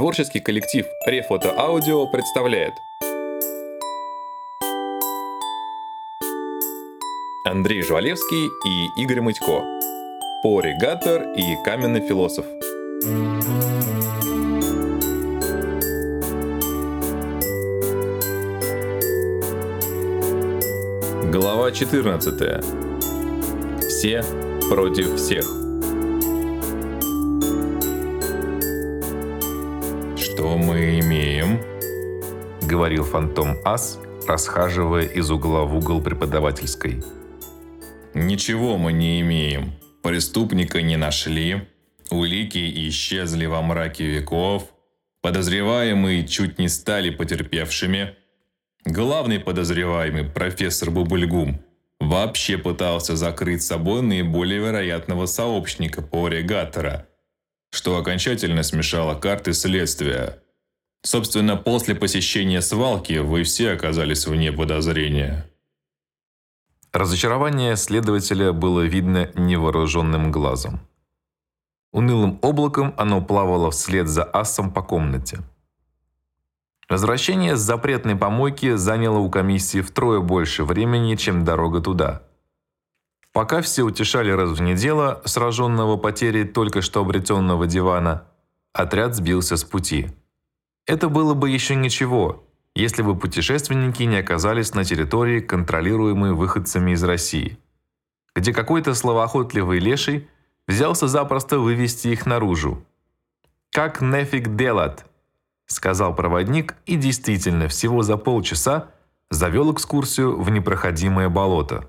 Творческий коллектив Рефото Аудио представляет. Андрей Жвалевский и Игорь Мытько. Поригатор и Каменный философ. Глава 14 Все против всех «Что мы имеем?» — говорил фантом Ас, расхаживая из угла в угол преподавательской. «Ничего мы не имеем. Преступника не нашли, улики исчезли во мраке веков, подозреваемые чуть не стали потерпевшими. Главный подозреваемый, профессор Бубульгум, вообще пытался закрыть собой наиболее вероятного сообщника по регатора – что окончательно смешало карты следствия. Собственно, после посещения свалки вы все оказались вне подозрения. Разочарование следователя было видно невооруженным глазом. Унылым облаком оно плавало вслед за асом по комнате. Возвращение с запретной помойки заняло у комиссии втрое больше времени, чем дорога туда – Пока все утешали разгнедела, сраженного потерей только что обретенного дивана, отряд сбился с пути. Это было бы еще ничего, если бы путешественники не оказались на территории, контролируемой выходцами из России, где какой-то словоохотливый леший взялся запросто вывести их наружу. «Как нефиг делать?» – сказал проводник и действительно всего за полчаса завел экскурсию в непроходимое болото.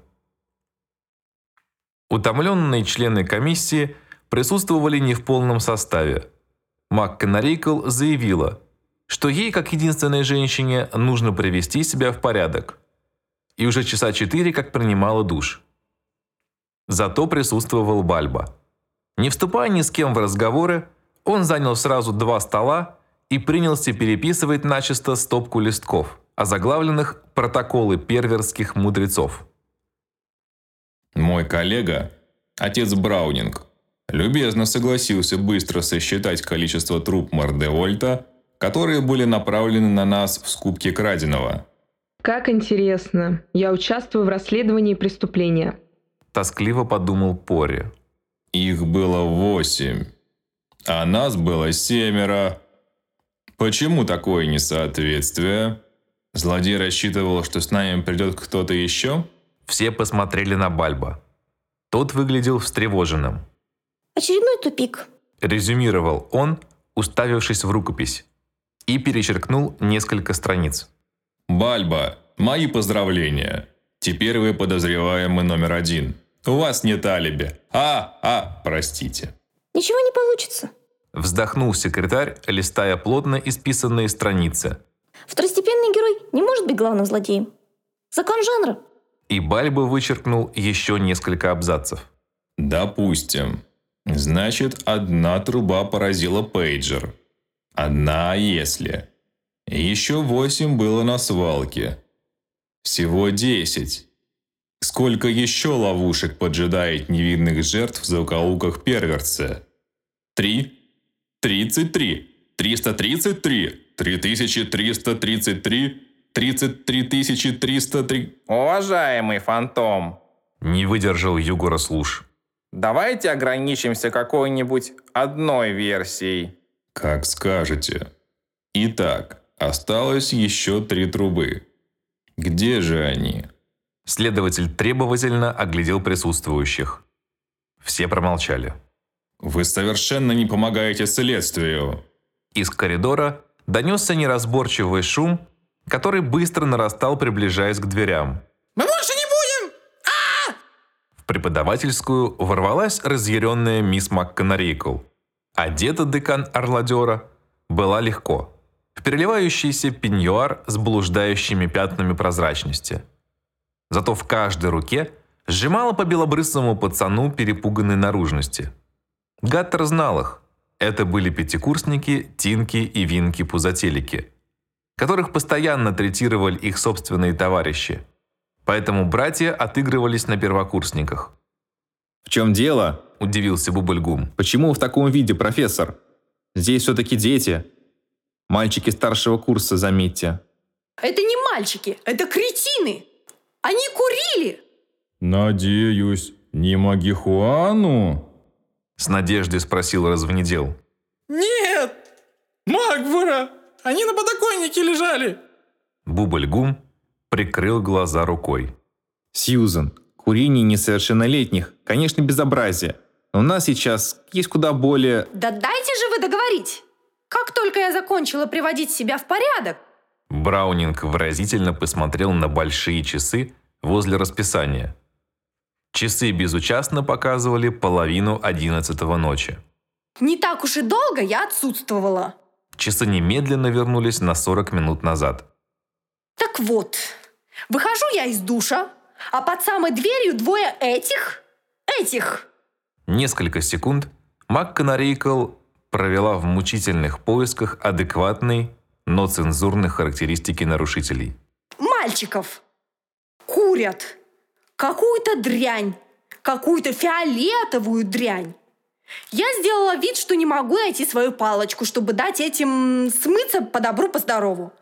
Утомленные члены комиссии присутствовали не в полном составе. МакКонарейкл заявила, что ей, как единственной женщине, нужно привести себя в порядок. И уже часа четыре как принимала душ. Зато присутствовал Бальба. Не вступая ни с кем в разговоры, он занял сразу два стола и принялся переписывать начисто стопку листков, озаглавленных «Протоколы перверских мудрецов». Мой коллега, отец Браунинг, любезно согласился быстро сосчитать количество труп Мордевольта, которые были направлены на нас в скупке краденого. Как интересно. Я участвую в расследовании преступления. Тоскливо подумал Пори. Их было восемь, а нас было семеро. Почему такое несоответствие? Злодей рассчитывал, что с нами придет кто-то еще? Все посмотрели на Бальба. Тот выглядел встревоженным. «Очередной тупик», – резюмировал он, уставившись в рукопись, и перечеркнул несколько страниц. «Бальба, мои поздравления. Теперь вы подозреваемый номер один. У вас нет алиби. А, а, простите». «Ничего не получится», – вздохнул секретарь, листая плотно исписанные страницы. «Второстепенный герой не может быть главным злодеем. Закон жанра» и Бальба вычеркнул еще несколько абзацев. «Допустим. Значит, одна труба поразила пейджер. Одна если. Еще восемь было на свалке. Всего десять. Сколько еще ловушек поджидает невинных жертв в закоулках перверца? Три? Тридцать три? Триста тридцать три? Три тысячи триста тридцать три? 33 303... Уважаемый фантом. Не выдержал Югора Слуш. Давайте ограничимся какой-нибудь одной версией. Как скажете. Итак, осталось еще три трубы. Где же они? Следователь требовательно оглядел присутствующих. Все промолчали. «Вы совершенно не помогаете следствию!» Из коридора донесся неразборчивый шум, который быстро нарастал, приближаясь к дверям. «Мы больше не будем! а В преподавательскую ворвалась разъяренная мисс МакКонарейкл. Одета декан Орладера была легко. В переливающийся пеньюар с блуждающими пятнами прозрачности. Зато в каждой руке сжимала по белобрысому пацану перепуганной наружности. Гаттер знал их. Это были пятикурсники Тинки и Винки Пузателики – которых постоянно третировали их собственные товарищи. Поэтому братья отыгрывались на первокурсниках. «В чем дело?» – удивился Бубльгум. «Почему в таком виде, профессор? Здесь все-таки дети». Мальчики старшего курса, заметьте. Это не мальчики, это кретины. Они курили. Надеюсь, не магихуану? С надеждой спросил развнедел. Нет! Магбура! Они на подоконнике лежали! Бубль-гум прикрыл глаза рукой. Сьюзен, курение несовершеннолетних, конечно, безобразие. Но у нас сейчас есть куда более... Да дайте же вы договорить. Как только я закончила приводить себя в порядок, Браунинг выразительно посмотрел на большие часы возле расписания. Часы безучастно показывали половину одиннадцатого ночи. не так уж и долго я отсутствовала. Часы немедленно вернулись на 40 минут назад. Так вот, выхожу я из душа, а под самой дверью двое этих, этих. Несколько секунд МакКонарейкл провела в мучительных поисках адекватной, но цензурной характеристики нарушителей. мальчиков курят какую-то дрянь, какую-то фиолетовую дрянь. Я сделала вид, что не могу найти свою палочку, чтобы дать этим смыться по добру, по здорову.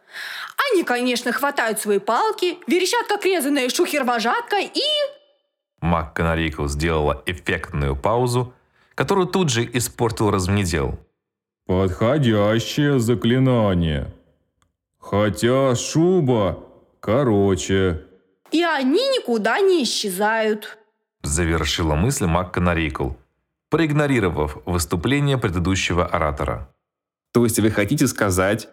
Они, конечно, хватают свои палки, верещат, как резаные шухер-вожатка, и... МакКонарейкл сделала эффектную паузу, которую тут же испортил размнедел. Подходящее заклинание. Хотя шуба короче. И они никуда не исчезают. Завершила мысль МакКонарейкл, проигнорировав выступление предыдущего оратора. То есть вы хотите сказать...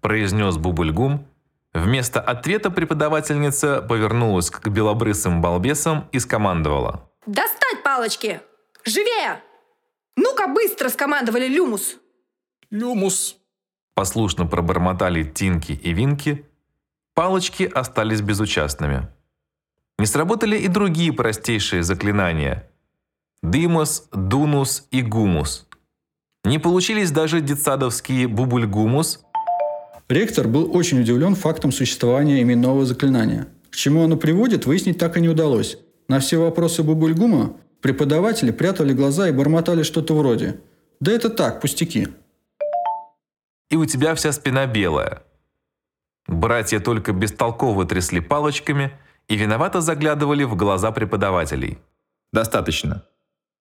произнес Бубльгум. Вместо ответа преподавательница повернулась к белобрысым балбесам и скомандовала. Достать палочки! Живее! Ну-ка быстро скомандовали Люмус. Люмус. Послушно пробормотали Тинки и Винки. Палочки остались безучастными. Не сработали и другие простейшие заклинания. Дымос, Дунус и Гумус. Не получились даже детсадовские Бубульгумус, Ректор был очень удивлен фактом существования именного заклинания. К чему оно приводит, выяснить так и не удалось. На все вопросы Бубульгума преподаватели прятали глаза и бормотали что-то вроде «Да это так, пустяки». и у тебя вся спина белая. Братья только бестолково трясли палочками и виновато заглядывали в глаза преподавателей. Достаточно.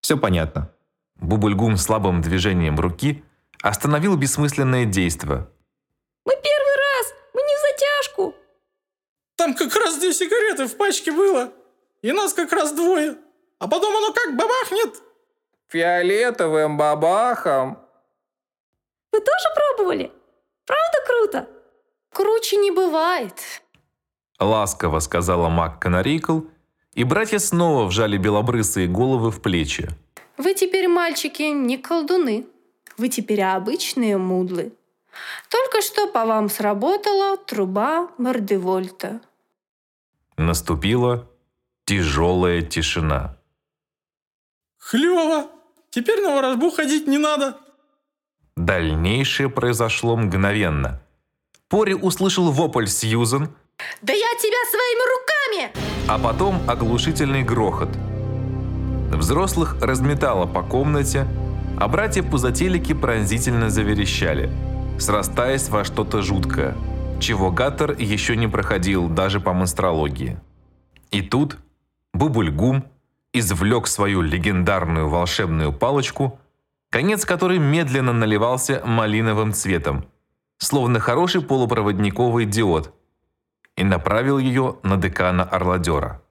Все понятно. Бубульгум слабым движением руки остановил бессмысленное действо. Мы первый раз! Мы не в затяжку! Там как раз две сигареты в пачке было. И нас как раз двое. А потом оно как бабахнет. Фиолетовым бабахом. Вы тоже пробовали? Правда круто? Круче не бывает. Ласково сказала Мак Канарейкл, и братья снова вжали белобрысые головы в плечи. Вы теперь, мальчики, не колдуны. Вы теперь обычные мудлы. Только что по вам сработала труба Мордевольта. Наступила тяжелая тишина. Клево. Теперь на ворожбу ходить не надо. Дальнейшее произошло мгновенно. Пори услышал вопль Сьюзен, Да я тебя своими руками! а потом оглушительный грохот. Взрослых разметало по комнате, а братья-пузателики пронзительно заверещали, срастаясь во что-то жуткое, чего Гаттер еще не проходил даже по монстрологии. И тут Бубульгум извлек свою легендарную волшебную палочку, конец которой медленно наливался малиновым цветом, словно хороший полупроводниковый диод, и направил ее на декана Орладера.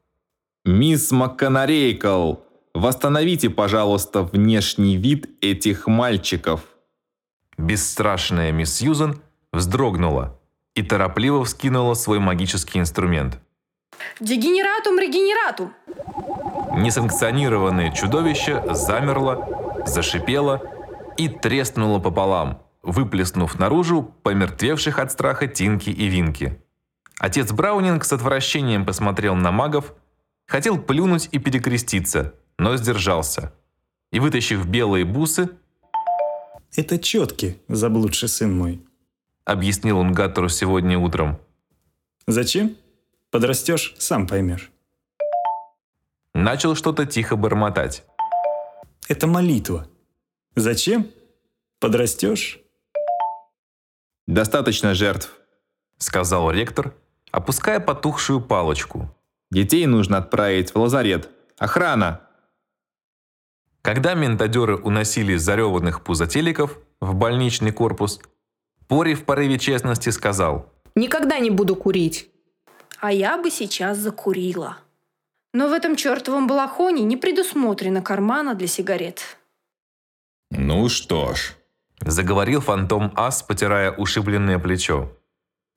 Мисс МакКонарейкл, восстановите, пожалуйста, внешний вид этих мальчиков. Бесстрашная мисс Сьюзен вздрогнула и торопливо вскинула свой магический инструмент. Дегенератум регенератум. Несанкционированное чудовище замерло, зашипело и треснуло пополам, выплеснув наружу помертвевших от страха Тинки и Винки. Отец Браунинг с отвращением посмотрел на магов, хотел плюнуть и перекреститься, но сдержался. И, вытащив белые бусы, Это четки, заблудший сын мой. объяснил он Гаттеру сегодня утром, Зачем? Подрастешь, сам поймешь. начал что-то тихо бормотать. Это молитва. Зачем? Подрастешь? Достаточно жертв. сказал ректор, опуская потухшую палочку. Детей нужно отправить в лазарет. Охрана! Когда ментадеры уносили зареванных пузотеликов в больничный корпус, Пори в порыве честности сказал, Никогда не буду курить. А я бы сейчас закурила. Но в этом чертовом балахоне не предусмотрено кармана для сигарет. Ну что ж, заговорил фантом Ас, потирая ушибленное плечо.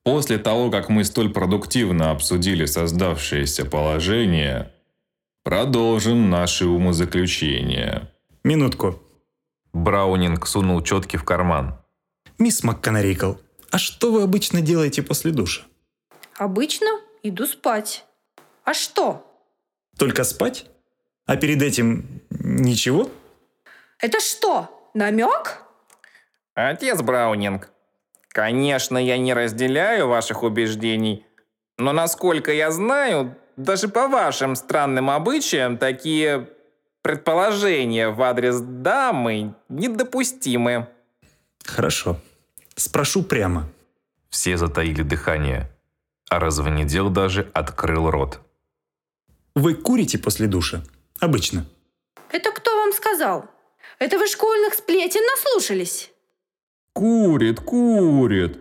После того, как мы столь продуктивно обсудили создавшееся положение, продолжим наши умозаключения. Минутку. Браунинг сунул четки в карман. Мисс МакКонарикл, а что вы обычно делаете после душа? Обычно иду спать. А что? Только спать? А перед этим ничего? Это что, намек? Отец Браунинг, конечно, я не разделяю ваших убеждений, но насколько я знаю, даже по вашим странным обычаям такие предположения в адрес дамы недопустимы. Хорошо. Спрошу прямо. Все затаили дыхание, а развонедел даже открыл рот. Вы курите после душа? Обычно. Это кто вам сказал? Это вы школьных сплетен наслушались? Курит, курит.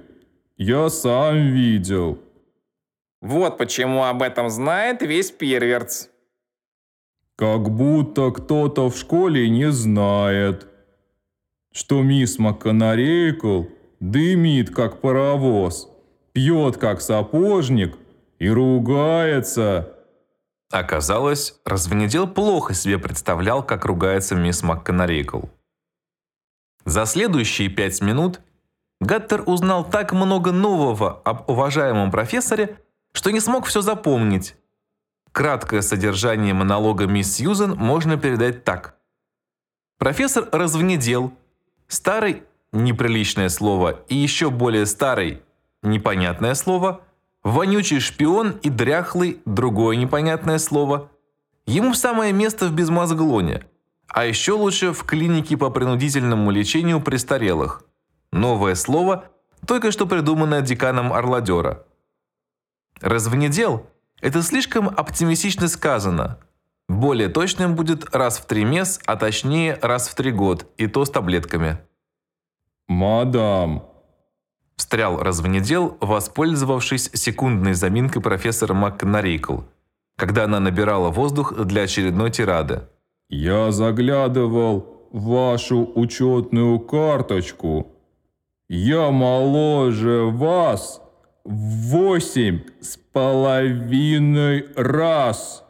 Я сам видел. Вот почему об этом знает весь перверц. Как будто кто-то в школе не знает, что мисс МакКонарейкл дымит, как паровоз, пьет, как сапожник и ругается. Оказалось, развенедел плохо себе представлял, как ругается мисс МакКонарейкл. За следующие пять минут Гаттер узнал так много нового об уважаемом профессоре, что не смог все запомнить. Краткое содержание монолога мисс Сьюзен можно передать так. Профессор развнедел. Старый – неприличное слово, и еще более старый – непонятное слово – Вонючий шпион и дряхлый – другое непонятное слово. Ему самое место в безмозглоне. А еще лучше в клинике по принудительному лечению престарелых. Новое слово, только что придуманное деканом Орладера. Развнедел – это слишком оптимистично сказано. Более точным будет раз в три месяца, а точнее раз в три год, и то с таблетками. «Мадам, Встрял развнедел, воспользовавшись секундной заминкой профессора МакКонарейкл, когда она набирала воздух для очередной тирады. Я заглядывал в вашу учетную карточку. Я моложе вас восемь с половиной раз.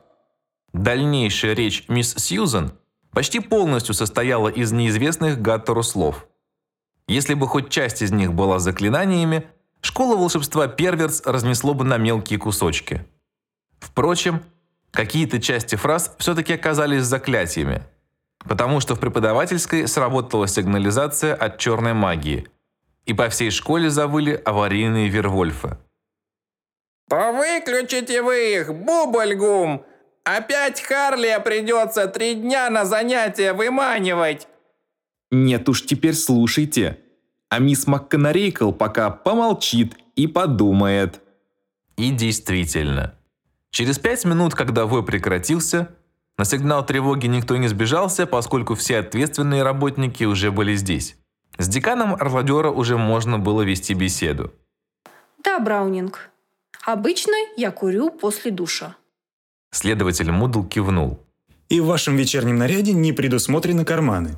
Дальнейшая речь мисс Сьюзен почти полностью состояла из неизвестных Гаттеру слов. Если бы хоть часть из них была заклинаниями, школа волшебства Перверс разнесло бы на мелкие кусочки. Впрочем, какие-то части фраз все-таки оказались заклятиями, потому что в преподавательской сработала сигнализация от черной магии, и по всей школе завыли аварийные вервольфы. Выключите вы их, бубльгум! Опять Харлия придется три дня на занятия выманивать. Нет уж, теперь слушайте. А мисс МакКонарейкл пока помолчит и подумает. И действительно. Через пять минут, когда вой прекратился, на сигнал тревоги никто не сбежался, поскольку все ответственные работники уже были здесь. С деканом Орладера уже можно было вести беседу. Да, Браунинг. Обычно я курю после душа. Следователь Мудл кивнул. И в вашем вечернем наряде не предусмотрены карманы.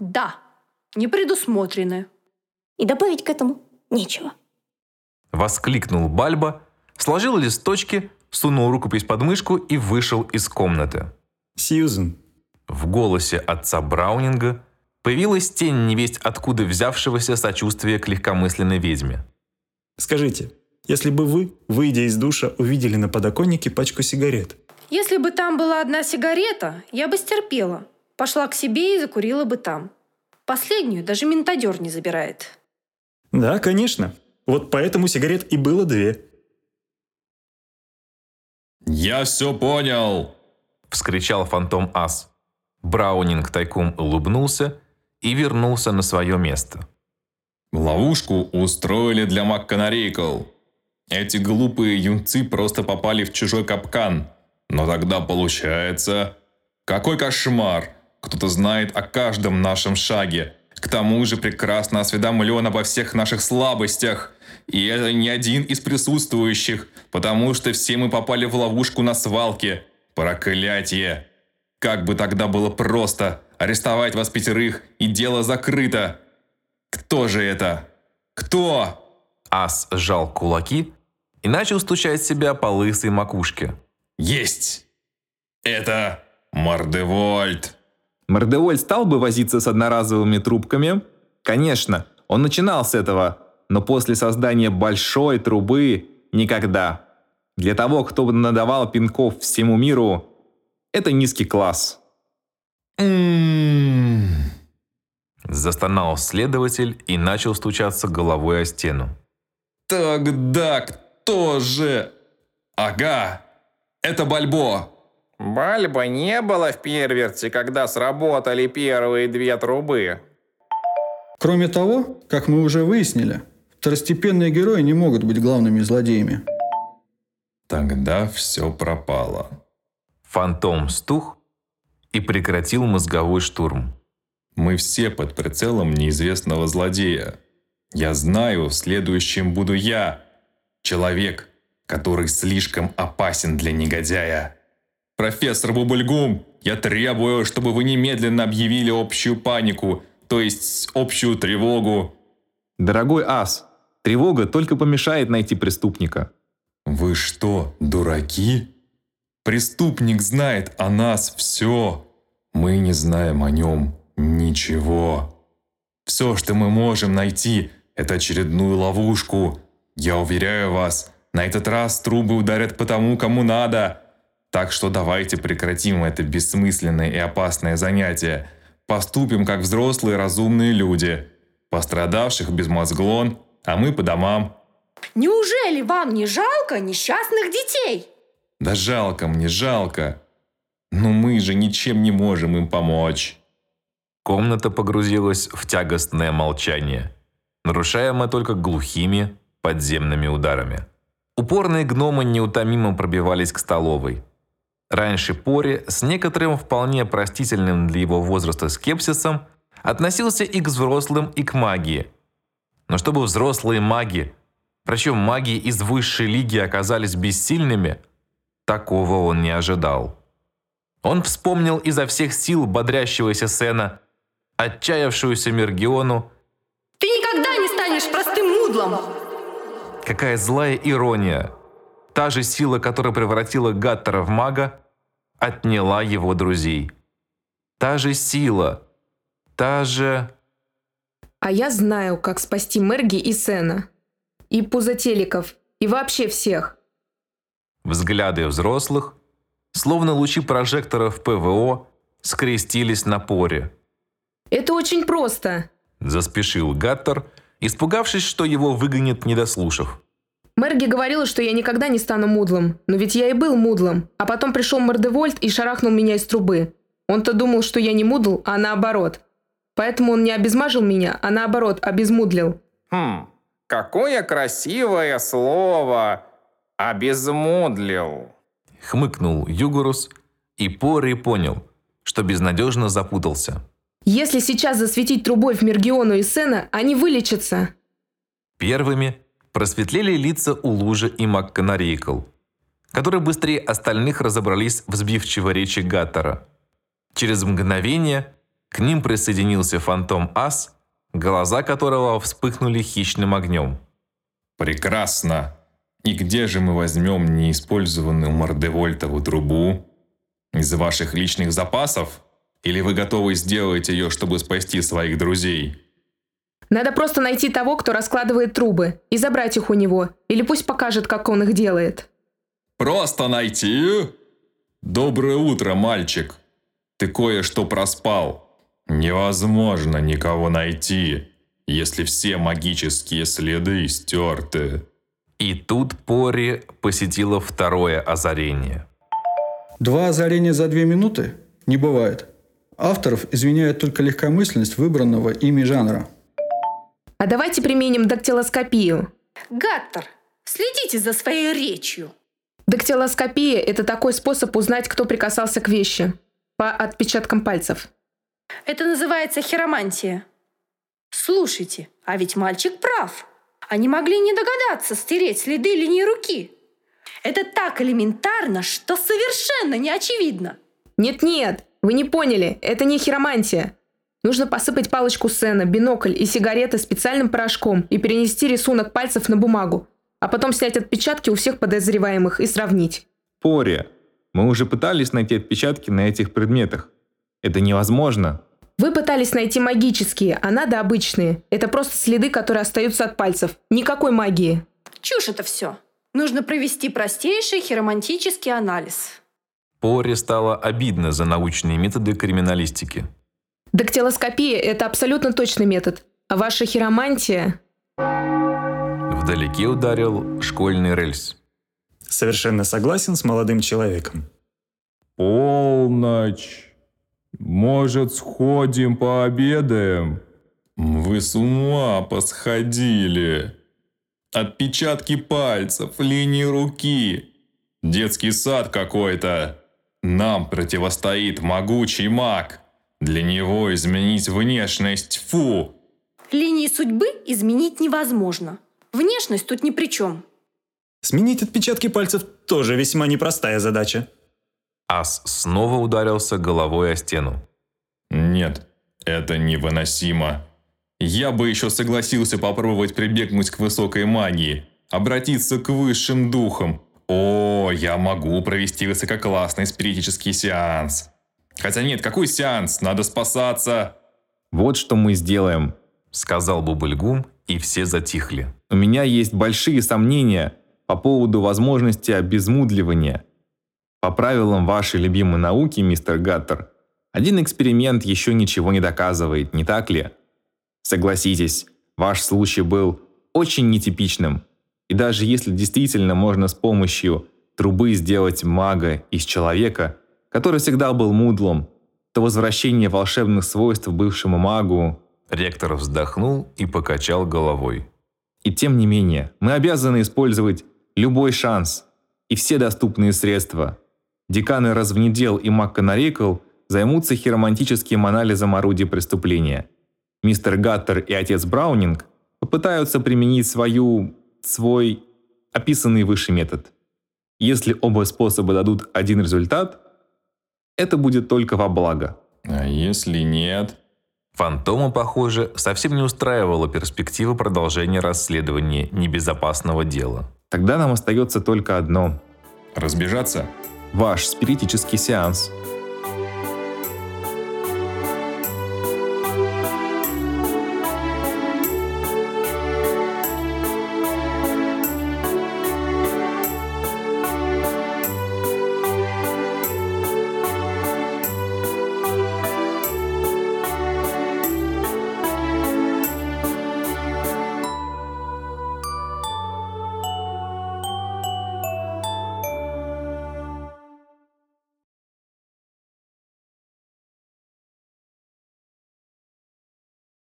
Да, не предусмотрены. И добавить к этому нечего. Воскликнул Бальба, сложил листочки, сунул рукопись под мышку и вышел из комнаты. Сьюзен, В голосе отца Браунинга появилась тень невесть откуда взявшегося сочувствия к легкомысленной ведьме. скажите, если бы вы, выйдя из душа, увидели на подоконнике пачку сигарет, Если бы там была одна сигарета, я бы стерпела. Пошла к себе и закурила бы там. Последнюю даже ментадер не забирает. Да, конечно. Вот поэтому сигарет и было две. Я все понял. Вскричал фантом Ас. Браунинг тайком улыбнулся и вернулся на свое место. Ловушку устроили для МакКонарейкл. Эти глупые юнцы просто попали в чужой капкан. Но тогда получается... Какой кошмар! Кто-то знает о каждом нашем шаге. К тому же прекрасно осведомлен обо всех наших слабостях. И это не один из присутствующих, потому что все мы попали в ловушку на свалке. Проклятие! Как бы тогда было просто арестовать вас пятерых, и дело закрыто. Кто же это? Кто? Ас сжал кулаки и начал стучать себя по лысой макушке. Есть! Это Мордевольт. Мордевольт стал бы возиться с одноразовыми трубками? Конечно, он начинал с этого, но после создания большой трубы никогда. Для того, кто надавал пинков всему миру, это низкий класс. М-м-м. Застонал следователь и начал стучаться головой о стену. Тогда кто же? Ага, это Бальбо. Бальба не было в перверте, когда сработали первые две трубы. Кроме того, как мы уже выяснили, второстепенные герои не могут быть главными злодеями. Тогда все пропало. Фантом стух и прекратил мозговой штурм. Мы все под прицелом неизвестного злодея. Я знаю, следующим буду я. Человек, который слишком опасен для негодяя. Профессор Бубульгум, я требую, чтобы вы немедленно объявили общую панику, то есть общую тревогу. Дорогой Ас, тревога только помешает найти преступника. Вы что, дураки? Преступник знает о нас все. Мы не знаем о нем ничего. Все, что мы можем найти, это очередную ловушку. Я уверяю вас, на этот раз трубы ударят по тому, кому надо. Так что давайте прекратим это бессмысленное и опасное занятие. Поступим как взрослые разумные люди. Пострадавших без мозглон, а мы по домам. Неужели вам не жалко несчастных детей? Да жалко мне, жалко. Но мы же ничем не можем им помочь. Комната погрузилась в тягостное молчание, нарушаемое только глухими подземными ударами. Упорные гномы неутомимо пробивались к столовой. Раньше Пори с некоторым вполне простительным для его возраста скепсисом относился и к взрослым, и к магии. Но чтобы взрослые маги, причем маги из высшей лиги оказались бессильными, такого он не ожидал. Он вспомнил изо всех сил бодрящегося Сена, отчаявшуюся Мергиону. «Ты никогда не станешь простым мудлом!» Какая злая ирония! Та же сила, которая превратила Гаттера в мага, отняла его друзей. Та же сила, та же... А я знаю, как спасти Мерги и Сена. И пузотеликов, и вообще всех. Взгляды взрослых, словно лучи прожекторов ПВО, скрестились на поре. Это очень просто. Заспешил Гаттер, испугавшись, что его выгонят, не дослушав. Мерги говорила, что я никогда не стану мудлом. Но ведь я и был мудлом. А потом пришел Мордевольт и шарахнул меня из трубы. Он-то думал, что я не мудл, а наоборот. Поэтому он не обезмажил меня, а наоборот, обезмудлил. Хм, какое красивое слово. Обезмудлил. Хмыкнул Югурус, и Пори понял, что безнадежно запутался. Если сейчас засветить трубой в Мергиону и Сена, они вылечатся. Первыми просветлели лица у лужи и МакКонарейкл, которые быстрее остальных разобрались в сбивчивой речи Гаттера. Через мгновение к ним присоединился фантом Ас, глаза которого вспыхнули хищным огнем. «Прекрасно! И где же мы возьмем неиспользованную мордевольтову трубу? Из ваших личных запасов? Или вы готовы сделать ее, чтобы спасти своих друзей?» Надо просто найти того, кто раскладывает трубы, и забрать их у него. Или пусть покажет, как он их делает. Просто найти? Доброе утро, мальчик. Ты кое-что проспал. Невозможно никого найти, если все магические следы стерты. И тут Пори посетило второе озарение. Два озарения за две минуты? Не бывает. Авторов извиняет только легкомысленность выбранного ими жанра. А давайте применим дактилоскопию. Гаттер, следите за своей речью. Дактилоскопия – это такой способ узнать, кто прикасался к вещи. По отпечаткам пальцев. Это называется хиромантия. Слушайте, а ведь мальчик прав. Они могли не догадаться стереть следы линии руки. Это так элементарно, что совершенно не очевидно. Нет-нет, вы не поняли, это не хиромантия. Нужно посыпать палочку сена, бинокль и сигареты специальным порошком и перенести рисунок пальцев на бумагу, а потом снять отпечатки у всех подозреваемых и сравнить. Пори. Мы уже пытались найти отпечатки на этих предметах. Это невозможно. Вы пытались найти магические, а надо обычные. Это просто следы, которые остаются от пальцев. Никакой магии. Чушь это все. Нужно провести простейший хиромантический анализ. Пори стало обидно за научные методы криминалистики. Дактилоскопия – это абсолютно точный метод. А ваша хиромантия... Вдалеке ударил школьный рельс. Совершенно согласен с молодым человеком. Полночь. Может, сходим пообедаем? Вы с ума посходили. Отпечатки пальцев, линии руки. Детский сад какой-то. Нам противостоит могучий маг. Для него изменить внешность – фу. Линии судьбы изменить невозможно. Внешность тут ни при чем. Сменить отпечатки пальцев тоже весьма непростая задача. Ас снова ударился головой о стену. Нет, это невыносимо. Я бы еще согласился попробовать прибегнуть к высокой магии, обратиться к высшим духам. О, я могу провести высококлассный спиритический сеанс. Хотя нет, какой сеанс? Надо спасаться. Вот что мы сделаем, сказал Бубльгум, и все затихли. У меня есть большие сомнения по поводу возможности обезмудливания. По правилам вашей любимой науки, мистер Гаттер, один эксперимент еще ничего не доказывает, не так ли? Согласитесь, ваш случай был очень нетипичным. И даже если действительно можно с помощью трубы сделать мага из человека, который всегда был мудлом, то возвращение волшебных свойств бывшему магу... Ректор вздохнул и покачал головой. И тем не менее, мы обязаны использовать любой шанс и все доступные средства. Деканы Развнедел и МакКонарикл займутся хиромантическим анализом орудий преступления. Мистер Гаттер и отец Браунинг попытаются применить свою... свой описанный выше метод. Если оба способа дадут один результат, это будет только во благо. А если нет? Фантома, похоже, совсем не устраивала перспектива продолжения расследования небезопасного дела. Тогда нам остается только одно. Разбежаться? Ваш спиритический сеанс –